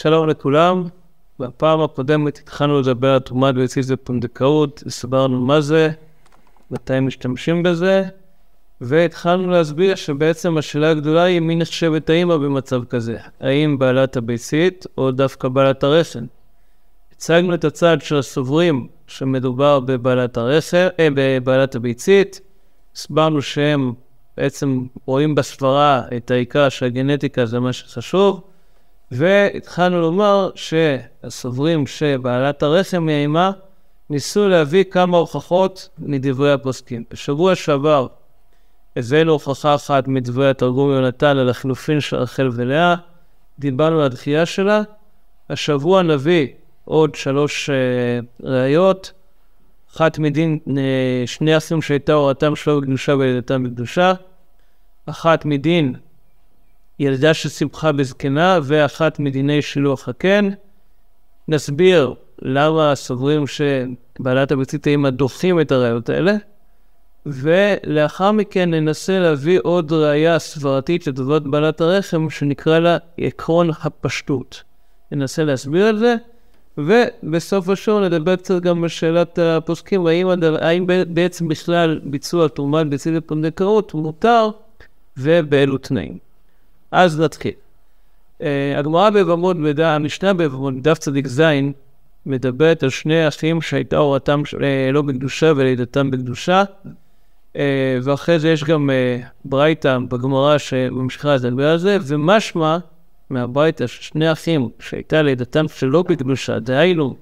שלום לכולם. בפעם הקודמת התחלנו לדבר על תרומת ביצית ופונדקאות, הסברנו מה זה, מתי משתמשים בזה, והתחלנו להסביר שבעצם השאלה הגדולה היא מי נחשבת האימא במצב כזה, האם בעלת הביצית או דווקא בעלת הרסן. הצגנו את הצד של הסוברים שמדובר בבעלת הרסן, אה, בבעלת הביצית, הסברנו שהם בעצם רואים בסברה את העיקר שהגנטיקה זה מה שחשוב, והתחלנו לומר שהסוברים שבעלת הרחם היא האימה, ניסו להביא כמה הוכחות מדברי הפוסקים. בשבוע שעבר הבאנו הוכחה אחת מדברי התרגום יונתן על החילופין של רחל ולאה, דיברנו על הדחייה שלה. השבוע נביא עוד שלוש uh, ראיות, אחת מדין uh, שני אחים שהייתה הורתם שלו בקדושה ולידתם בקדושה, אחת מדין ילדה שסיפחה בזקנה ואחת מדיני שילוח הקן. נסביר למה סוברים שבעלת הביצית האמא דוחים את הראיות האלה, ולאחר מכן ננסה להביא עוד ראייה סברתית לטובת בעלת הרחם שנקרא לה עקרון הפשטות. ננסה להסביר את זה, ובסוף השור נדבר קצת גם בשאלת הפוסקים, האם, האם בעצם בכלל ביצוע תרומת ביצית לפונדקאות מותר ובאילו תנאים. אז נתחיל. Uh, הגמרא בבמות המשנה בבמות, דף צדיק ז', מדברת על שני אחים שהייתה הורתם uh, לא בקדושה ולידתם בקדושה. Uh, ואחרי זה יש גם ברייתא בגמרא שממשיכה לדבר על זה, ומשמע מהברייתא ששני אחים שהייתה לידתם שלא בקדושה, דהיינו,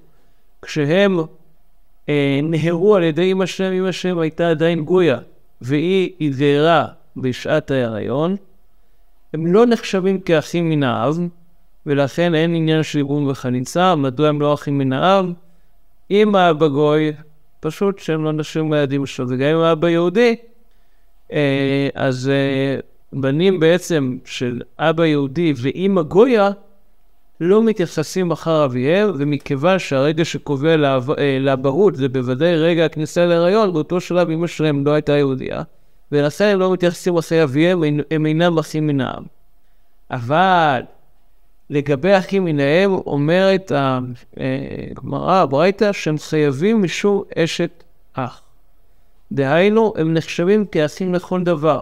כשהם נהרו על ידי אמא שלהם, אמא שלהם הייתה עדיין גויה, והיא התגיירה בשעת ההיריון, הם לא נחשבים כאחים מן האב, ולכן אין עניין של עירום וחניצה, מדוע הם לא אחים מן האב? אם האבא גוי, פשוט שהם לא נשים בידים שלו, וגם אם האבא יהודי, אה, אז אה, בנים בעצם של אבא יהודי ואימא גויה, לא מתייחסים אחר אביהם, ומכיוון שהרגע שקובע אה, לאבהות זה בוודאי רגע הכניסה להיריון, באותו שלב אמא שלהם לא הייתה יהודייה. ולכן לא מתייחסים אחרי אביהם, הם אינם אחים מן העם. אבל לגבי אחים מן האם, אומרת הגמרא, הברייתא, שהם חייבים משום אשת אח. דהיינו, הם נחשבים כאחים לכל דבר.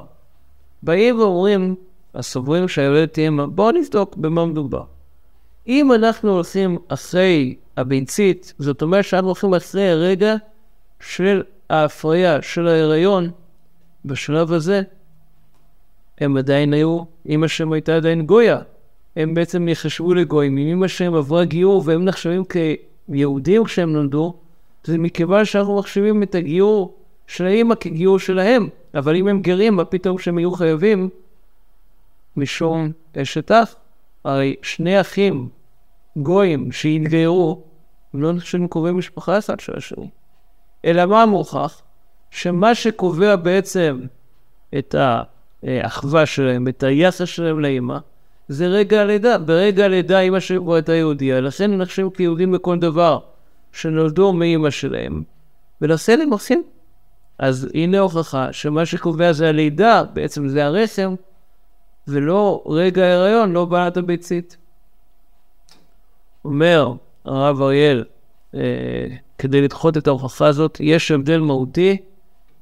באים ואומרים, הסוברים שהילדת תהיה, בואו נבדוק במה מדובר. אם אנחנו הולכים אחרי הביצית, זאת אומרת שאנחנו הולכים אחרי הרגע של ההפריה, של ההיריון, בשלב הזה הם עדיין היו, אמא שלהם הייתה עדיין גויה. הם בעצם יחשבו לגויים. אם אמא שלהם עברה גיור והם נחשבים כיהודים כשהם נולדו, זה מכיוון שאנחנו מחשבים את הגיור של האמא כגיור שלהם. אבל אם הם גרים, מה פתאום שהם יהיו חייבים? משום אשת אח. הרי שני אחים גויים שהתגיירו, הם לא נחשבים קרובי משפחה אחד של השני. אלא מה מוכח? שמה שקובע בעצם את האחווה שלהם, את היחס שלהם לאמא, זה רגע הלידה. ברגע הלידה אמא שלהם כבר הייתה יהודיה, לכן הם נחשבים כיהודים בכל דבר שנולדו מאמא שלהם, ולכן הם עושים. אז הנה הוכחה שמה שקובע זה הלידה, בעצם זה הרחם, ולא רגע ההיריון, לא בעלת הביצית. אומר הרב אריאל, אה, כדי לדחות את ההוכחה הזאת, יש הבדל מהותי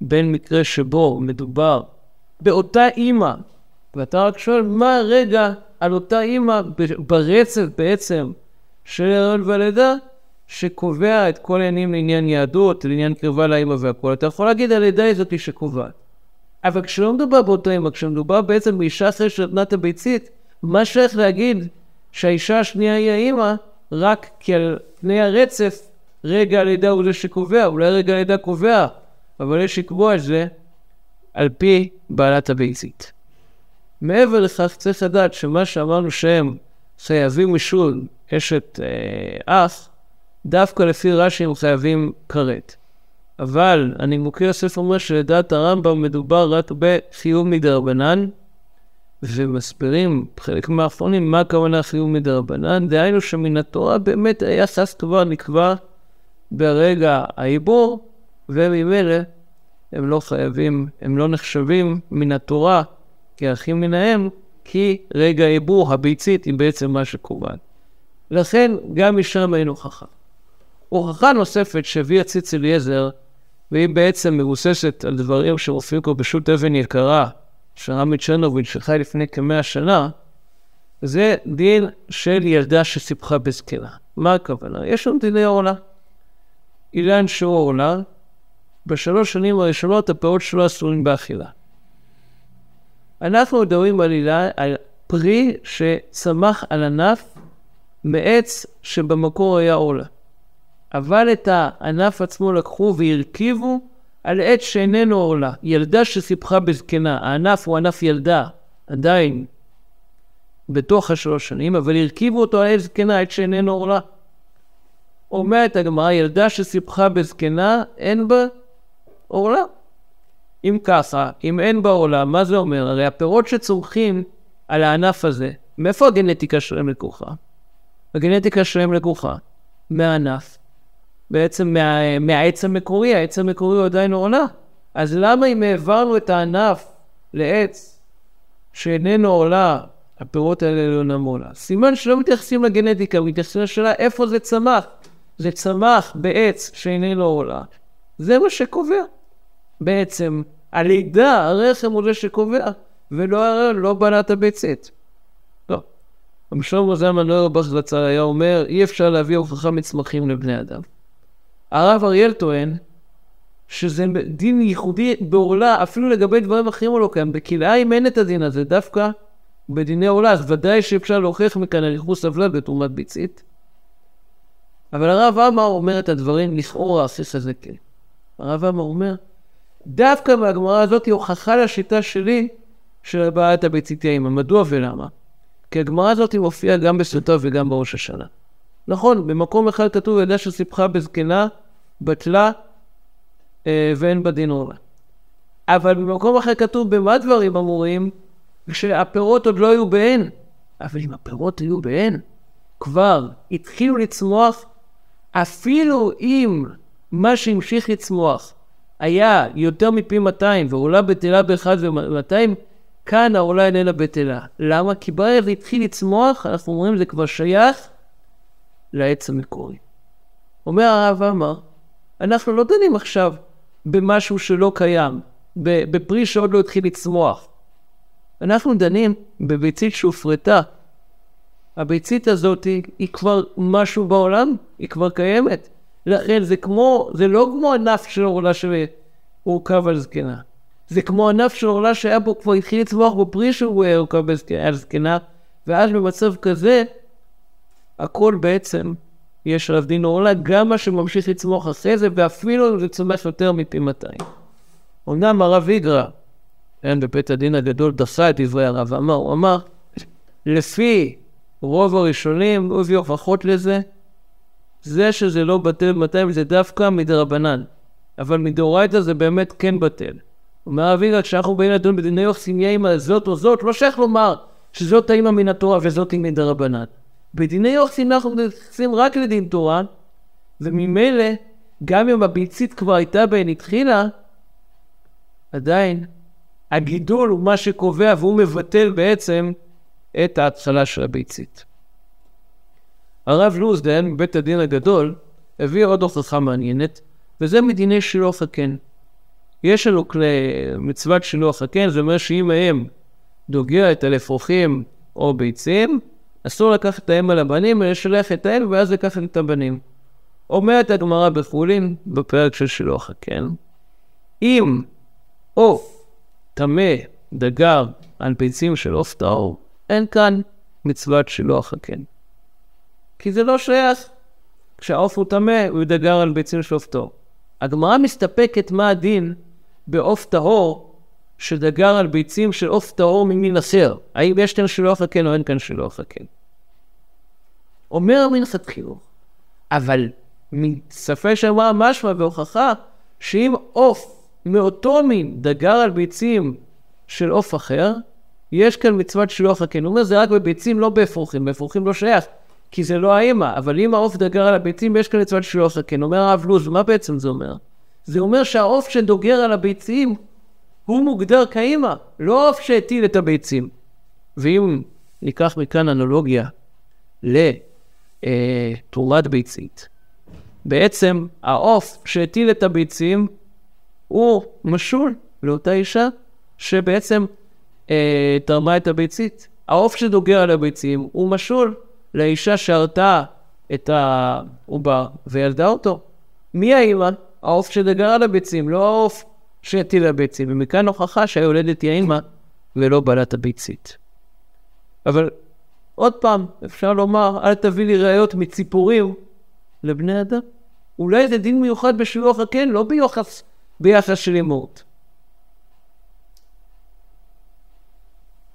בין מקרה שבו מדובר באותה אימא, ואתה רק שואל מה הרגע על אותה אימא ברצף בעצם של הריון והלידה, שקובע את כל העניינים לעניין יהדות, לעניין קרבה לאימא והכל. אתה יכול להגיד הלידה היא זאתי שקובעת. אבל כשלא מדובר באותה אימא, כשמדובר בעצם באישה אחרי שנתנה את הביצית, מה שייך להגיד שהאישה השנייה היא האימא, רק כי על פני הרצף רגע הלידה הוא זה שקובע, אולי רגע הלידה קובע אבל יש לקבוע את זה על פי בעלת הביצית. מעבר לכך צריך לדעת שמה שאמרנו שהם חייבים משול אשת אה, אח, דווקא לפי רש"י הם חייבים כרת. אבל הנימוקי הספר אומר שלדעת הרמב"ם מדובר רק בחיוב מדרבנן, ומסבירים חלק מהאחרונים מה הכוונה חיוב מדרבנן, דהיינו שמן התורה באמת היחס כבר נקבע ברגע העיבור, וממילא הם לא חייבים, הם לא נחשבים מן התורה כאחים מן האם, כי רגע העיבור, הביצית, היא בעצם מה שקובעת. לכן גם משם אין הוכחה. הוכחה נוספת שהביא הציץ אליעזר, והיא בעצם מבוססת על דברים שמופיעים פה בשו"ת אבן יקרה, שרמי צ'רנוביץ' שחי לפני כמאה שנה, זה דין של ילדה שסיפחה בזקנה. מה הכוונה? יש לנו דיני עורלה. אילן שהוא עורלה, בשלוש שנים הראשונות הפירות שלו אסורים באכילה. אנחנו מדברים על, אילה, על פרי שצמח על ענף מעץ שבמקור היה עורלה. אבל את הענף עצמו לקחו והרכיבו על עץ שאיננו עורלה. ילדה שסיפחה בזקנה, הענף הוא ענף ילדה, עדיין בתוך השלוש שנים, אבל הרכיבו אותו על עץ זקנה, עץ שאיננו עורלה. אומרת הגמרא, ילדה שסיפחה בזקנה, אין בה עורלה. אם ככה, אם אין בה עורלה, מה זה אומר? הרי הפירות שצומחים על הענף הזה, מאיפה הגנטיקה שלהם לקוחה? הגנטיקה שלהם לקוחה מהענף, בעצם מה, מהעץ המקורי, העץ המקורי הוא עדיין עורלה. אז למה אם העברנו את הענף לעץ שאיננו עורלה, הפירות האלה לא נמו לה? סימן שלא מתייחסים לגנטיקה, מתייחסים לשאלה איפה זה צמח. זה צמח בעץ שאיננו עורלה. זה מה שקובע. בעצם הלידה, הרחם הוא זה שקובע, ולא הרעיון, לא בנת הביצית. לא. רבי שלמה זלמן נוירבך זצ"ל היה אומר, אי אפשר להביא הוכחה מצמחים לבני אדם. הרב אריאל טוען שזה דין ייחודי בעורלה, אפילו לגבי דברים אחרים הוא לא קיים. בכלאיים אין את הדין הזה, דווקא בדיני עורלה, אז ודאי שאפשר להוכיח מכאן על ייחוס עוולה בתרומת ביצית. אבל הרב עמאר אומר את הדברים לכאורה הכי חזקים. הרב עמאר אומר, דווקא מהגמרא הזאת היא הוכחה לשיטה שלי של הבעת הביצית האימא. מדוע ולמה? כי הגמרא הזאת מופיעה גם בסרטו וגם בראש השנה. נכון, במקום אחד כתוב ידע שסיפחה בזקנה, בטלה אה, ואין בדין עולה. אבל במקום אחר כתוב במה דברים אמורים, כשהפירות עוד לא היו בעין. אבל אם הפירות היו בעין, כבר התחילו לצמוח, אפילו אם מה שהמשיך לצמוח היה יותר מפי 200 ועולה בטלה באחד ו-200, כאן העולה איננה בטלה. למה? כי ברגע זה התחיל לצמוח, אנחנו אומרים זה כבר שייך לעץ המקורי. אומר הרב עמאר, אנחנו לא דנים עכשיו במשהו שלא קיים, בפרי שעוד לא התחיל לצמוח. אנחנו דנים בביצית שהופרטה. הביצית הזאת היא, היא כבר משהו בעולם, היא כבר קיימת. לכן זה כמו, זה לא כמו ענף של עורלה שהורכב על זקנה. זה כמו ענף של עורלה שהיה בו, כבר התחיל לצמוח בפרי שהוא הורכב על זקנה, ואז במצב כזה, הכל בעצם, יש עליו דין עורלה, גם מה שממשיך לצמוח אחרי זה, ואפילו זה צומח יותר מפי 200. אמנם הרב איגרא, כן, בבית הדין הגדול דחה את דברי הרב, ואמר, הוא אמר, לפי רוב הראשונים, הוא הביא הוכחות לזה, זה שזה לא בטל ב-200 זה דווקא מדרבנן, אבל מדאורייתא זה באמת כן בטל. אומר אביגה, כשאנחנו באים לדון בדיני יוחסין יהיה עם הזאת או זאת, לא שייך לומר שזאת האימא מן התורה וזאת היא מדרבנן. בדיני יוחסין אנחנו מתייחסים רק לדין תורה, וממילא, גם אם הביצית כבר הייתה בהן התחילה, עדיין הגידול הוא מה שקובע והוא מבטל בעצם את ההתחלה של הביצית. הרב לוז, מבית הדין הגדול, הביא עוד הוכחה מעניינת, וזה מדיני שילוח הקן. יש לנו כלי מצוות שילוח הקן, זה אומר שאם האם דוגע את הלפרוחים או ביצים, אסור לקחת את האם על הבנים, אלא לשלח את האם ואז לקחת את הבנים. אומרת הגמרא בחולין, בפרק של שילוח הקן, אם עוף טמא דגר על ביצים של עוף טהור, אין כאן מצוות שילוח הקן. כי זה לא שייך. כשהעוף הוא טמא, הוא ידגר על ביצים של עוף טהור. הגמרא מסתפקת מה הדין בעוף טהור שדגר על ביצים של עוף טהור ממין אחר. האם יש כאן שילוח הקן או אין כאן שילוח הקן. אומר מנחת חינוך, אבל מספי שאמרה משמע והוכחה שאם עוף מאותו מין דגר על ביצים של עוף אחר, יש כאן מצוות שילוח הקן. הוא אומר זה רק בביצים, לא באפרוחים, באפרוחים לא שייך. כי זה לא האמא, אבל אם העוף דגר על הביצים, יש כאן מצוות שילוח הקן. אומר הרב לוז, מה בעצם זה אומר? זה אומר שהעוף שדוגר על הביצים, הוא מוגדר כאמא, לא העוף שהטיל את הביצים. ואם ניקח מכאן אנלוגיה אה, תרומת ביצית. בעצם העוף שהטיל את הביצים הוא משול לאותה אישה שבעצם אה, תרמה את הביצית. העוף שדוגר על הביצים הוא משול לאישה שהרתה את העובר וילדה אותו. מי האימא? העוף שדגר על הביצים, לא העוף שהטיל הביצים. ומכאן הוכחה שהיולדת היא האימא ולא בעלת הביצית. אבל עוד פעם, אפשר לומר, אל תביא לי ראיות מציפורים לבני אדם. אולי זה דין מיוחד בשילוח הקן, לא ביוחס, ביחס של אימות.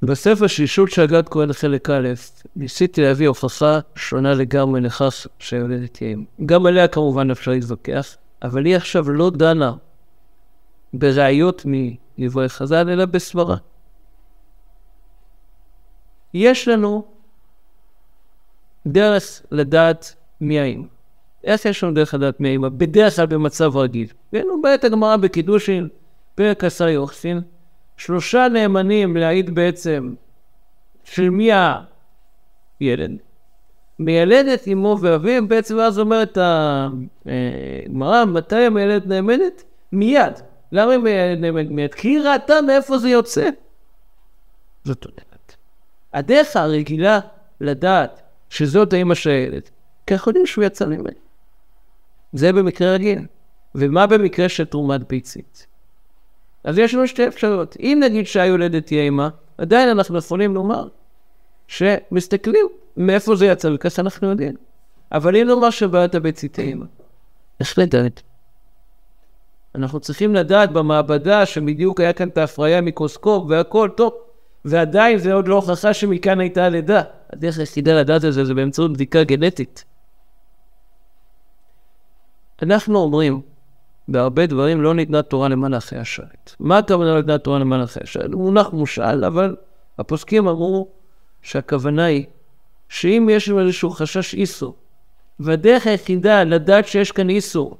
בספר שלישות של אגד כהן חלק א', ניסיתי להביא הוכחה שונה לגמרי לכך שהיולדת תהיה גם עליה כמובן אפשר להתווכח, אבל היא עכשיו לא דנה בראיות מדברי חז"ל, אלא בסברה. יש לנו דרך לדעת מי האמא. איך יש לנו דרך לדעת מי האמא? בדרך כלל במצב רגיל. ואין בעת הגמרא בקידושין, פרק עשר יוחסין, שלושה נאמנים להעיד בעצם של מי הילד. מיילדת אמו ואביו, בעצם אז אומרת הגמרא, מתי המיילדת נאמנת? מיד. למה היא נאמנת מיד? כי היא ראתה מאיפה זה יוצא. זאת אומרת, הדרך הרגילה לדעת שזאת האמא של הילד, כי אנחנו יודעים שהוא יצא ממנו. זה במקרה רגיל. ומה במקרה של תרומת ביצית? אז יש לנו שתי אפשרויות. אם נגיד שהיולדת היא אימה, עדיין אנחנו יכולים לומר שמסתכלים מאיפה זה יצא, וככה אנחנו יודעים. אבל אם נאמר שבעיית הביצית אימה, איך לדעת? אנחנו צריכים לדעת במעבדה שבדיוק היה כאן את ההפריה מיקרוסקופ והכל טוב, ועדיין זה עוד לא הוכחה שמכאן הייתה הלידה. הדרך היחידה לדעת את זה זה באמצעות בדיקה גנטית. אנחנו אומרים בהרבה דברים לא ניתנה תורה למלאכי השרת. מה הכוונה לא ניתנה תורה למלאכי השרת? הוא מונח מושאל, אבל הפוסקים אמרו שהכוונה היא שאם יש לנו איזשהו חשש איסור, והדרך היחידה לדעת שיש כאן איסור,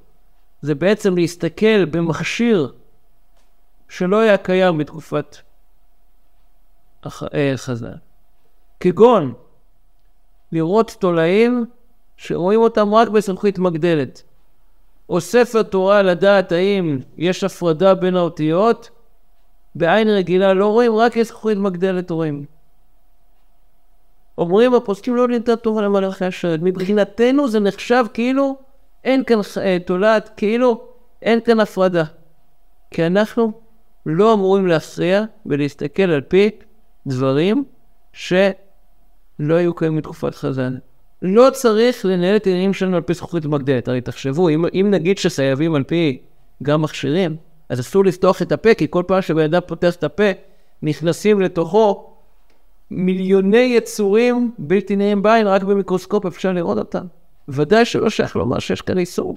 זה בעצם להסתכל במכשיר שלא היה קיים בתקופת אה, חז"ל. כגון לראות תולעים שרואים אותם רק בסמכות מגדלת. או ספר תורה לדעת האם יש הפרדה בין האותיות, בעין רגילה לא רואים, רק יש זכוכית מגדלת רואים. אומרים הפוסקים לא ניתן תורה למלאכי השרת. מבחינתנו זה נחשב כאילו אין כאן אה, תולעת, כאילו אין כאן הפרדה. כי אנחנו לא אמורים להכריע ולהסתכל על פי דברים שלא היו קיימים בתקופת חז"ל. לא צריך לנהל את העניינים שלנו על פי זכוכית מגדלת. הרי תחשבו, אם, אם נגיד שחייבים על פי גם מכשירים, אז אסור לפתוח את הפה, כי כל פעם שבן אדם פותח את הפה, נכנסים לתוכו מיליוני יצורים בלתי נראים בעין, רק במיקרוסקופ אפשר לראות אותם. ודאי שלא שייך לומר שיש כאן איסור.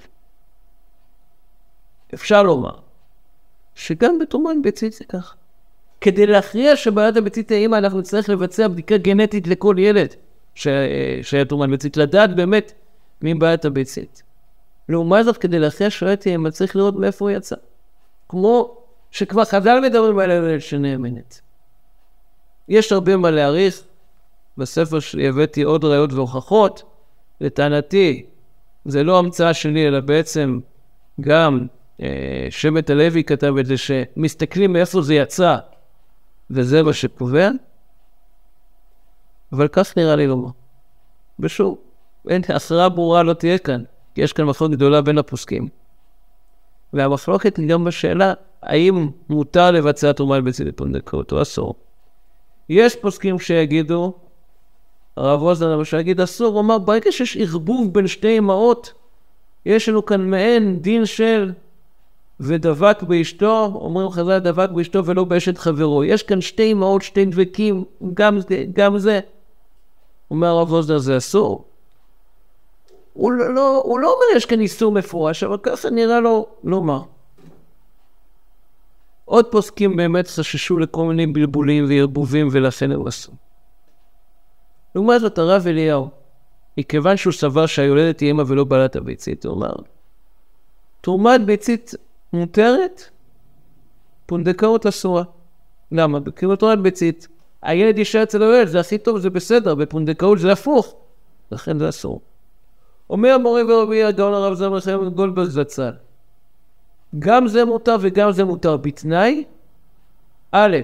אפשר לומר שגם בתרומת ביצית זה ככה. כדי להכריע שבעיית הביצית האימא אנחנו נצטרך לבצע בדיקה גנטית לכל ילד. שהיה תרומת ביצית, לדעת באמת מי בעיית הביצית. לעומת זאת, כדי להכריע שואלת אם צריך לראות מאיפה הוא יצא. כמו שכבר חז"ל מדברים על הילד שנאמנת. יש הרבה מה להעריך. בספר שלי הבאתי עוד ראיות והוכחות. לטענתי, זה לא המצאה שלי, אלא בעצם גם אה, שבט הלוי כתב את זה, שמסתכלים מאיפה זה יצא, וזה מה שקובע. אבל כך נראה לי לומר. ושוב, אין, הכרעה ברורה לא תהיה כאן, כי יש כאן מחלוקת גדולה בין הפוסקים. והמחלוקת היא גם בשאלה האם מותר לבצע תרומה על ביצית לפונדקאות או אסור. יש פוסקים שיגידו, הרב רוזנר למשל יגיד אסור, הוא אמר ברגע שיש ערבוב בין שתי אמהות, יש לנו כאן מעין דין של ודבק באשתו, אומרים חז"ל דבק באשתו ולא באשת חברו. יש כאן שתי אמהות, שתי דבקים, גם, גם זה. אומר הרב ווזנר, זה אסור. הוא לא, הוא לא אומר יש כאן איסור מפורש, אבל ככה נראה לו לומר. עוד פוסקים באמת חששו לכל מיני בלבולים וערבובים ולכן הם עשו. לעומת זאת הרב אליהו, מכיוון שהוא סבר שהיולדת היא אמא ולא בעלת הביצית, הוא אמר, תרומת ביצית מותרת, פונדקאות אסורה. למה? כי בתרומת ביצית הילד יישאר אצל הילד, זה הכי טוב, זה בסדר, בפונדקאות זה הפוך, לכן זה אסור. אומר מורי ורבי הגאון הרב זמר חיים גולדברג זצ"ל, גם זה מותר וגם זה מותר, בתנאי, א',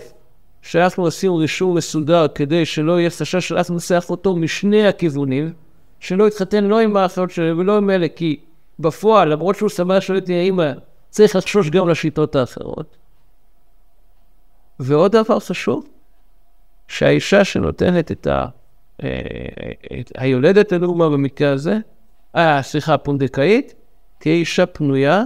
שאנחנו עשינו רישום מסודר כדי שלא יהיה חשש של אף נוסח אותו משני הכיוונים, שלא יתחתן לא עם האחיות שלו ולא עם אלה, כי בפועל, למרות שהוא שמח שואלת לי האמא, צריך לחשוש גם לשיטות האחרות. ועוד דבר חשוב, שהאישה שנותנת את ה... אה, את היולדת לדוגמה במקרה הזה, אה, סליחה, פונדקאית, תהיה אישה פנויה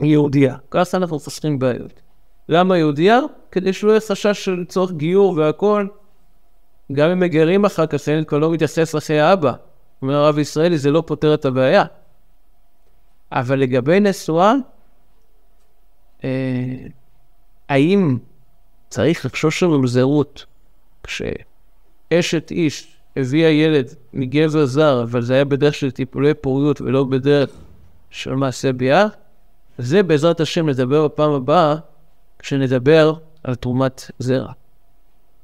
ויהודייה. אה, ככה אנחנו חוסכים בעיות. למה יהודייה? כדי שלא יהיה חשש של צורך גיור והכל. גם אם מגרים אחר כך, הילד כבר לא מתייחס לחיי האבא. אומר הרב ישראלי, זה לא פותר את הבעיה. אבל לגבי נשואה, אה, האם צריך לחשוש בזהירות כשאשת איש הביאה ילד מגבר זר, אבל זה היה בדרך של טיפולי פוריות ולא בדרך של מעשה ביאה? זה בעזרת השם נדבר בפעם הבאה, כשנדבר על תרומת זרע.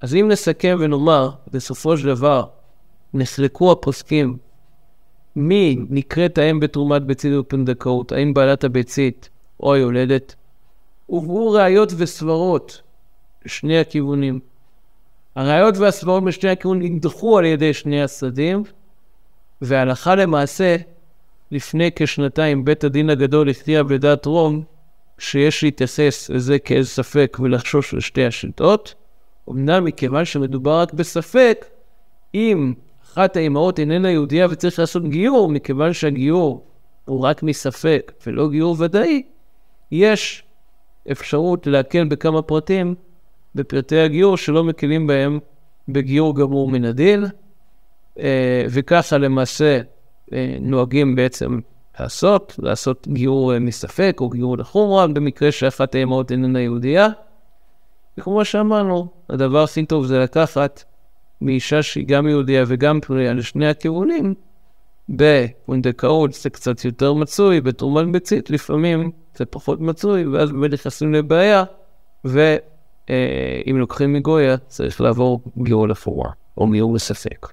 אז אם נסכם ונאמר, בסופו של דבר, נסלקו הפוסקים מי נקראת האם בתרומת ביצית ופונדקאות, האם בעלת הביצית או היולדת, הובאו ראיות וסברות בשני הכיוונים. הראיות והסברות בשני הכיוונים נדחו על ידי שני הצדדים, והלכה למעשה, לפני כשנתיים בית הדין הגדול הכריע בדעת רום שיש להתייחס לזה כאל ספק ולחשוש לשתי השיטות. אמנם מכיוון שמדובר רק בספק, אם אחת האמהות איננה יהודייה וצריך לעשות גיור, מכיוון שהגיור הוא רק מספק ולא גיור ודאי, יש אפשרות להקל בכמה פרטים בפרטי הגיור שלא מקלים בהם בגיור גמור מן הדין, אה, וככה למעשה אה, נוהגים בעצם לעשות, לעשות גיור אה, מספק או גיור לחומרה, במקרה שאחת האמהות איננה יהודייה. וכמו שאמרנו, הדבר הכי טוב זה לקחת מאישה שהיא גם יהודייה וגם פנויה לשני הכיוונים, בפונדקאות זה קצת יותר מצוי, בתרומת ביצית לפעמים זה פחות מצוי, ואז באמת נכנסים לבעיה, ואם לוקחים מגויה צריך לעבור גיור לפורה, או גיור לספק.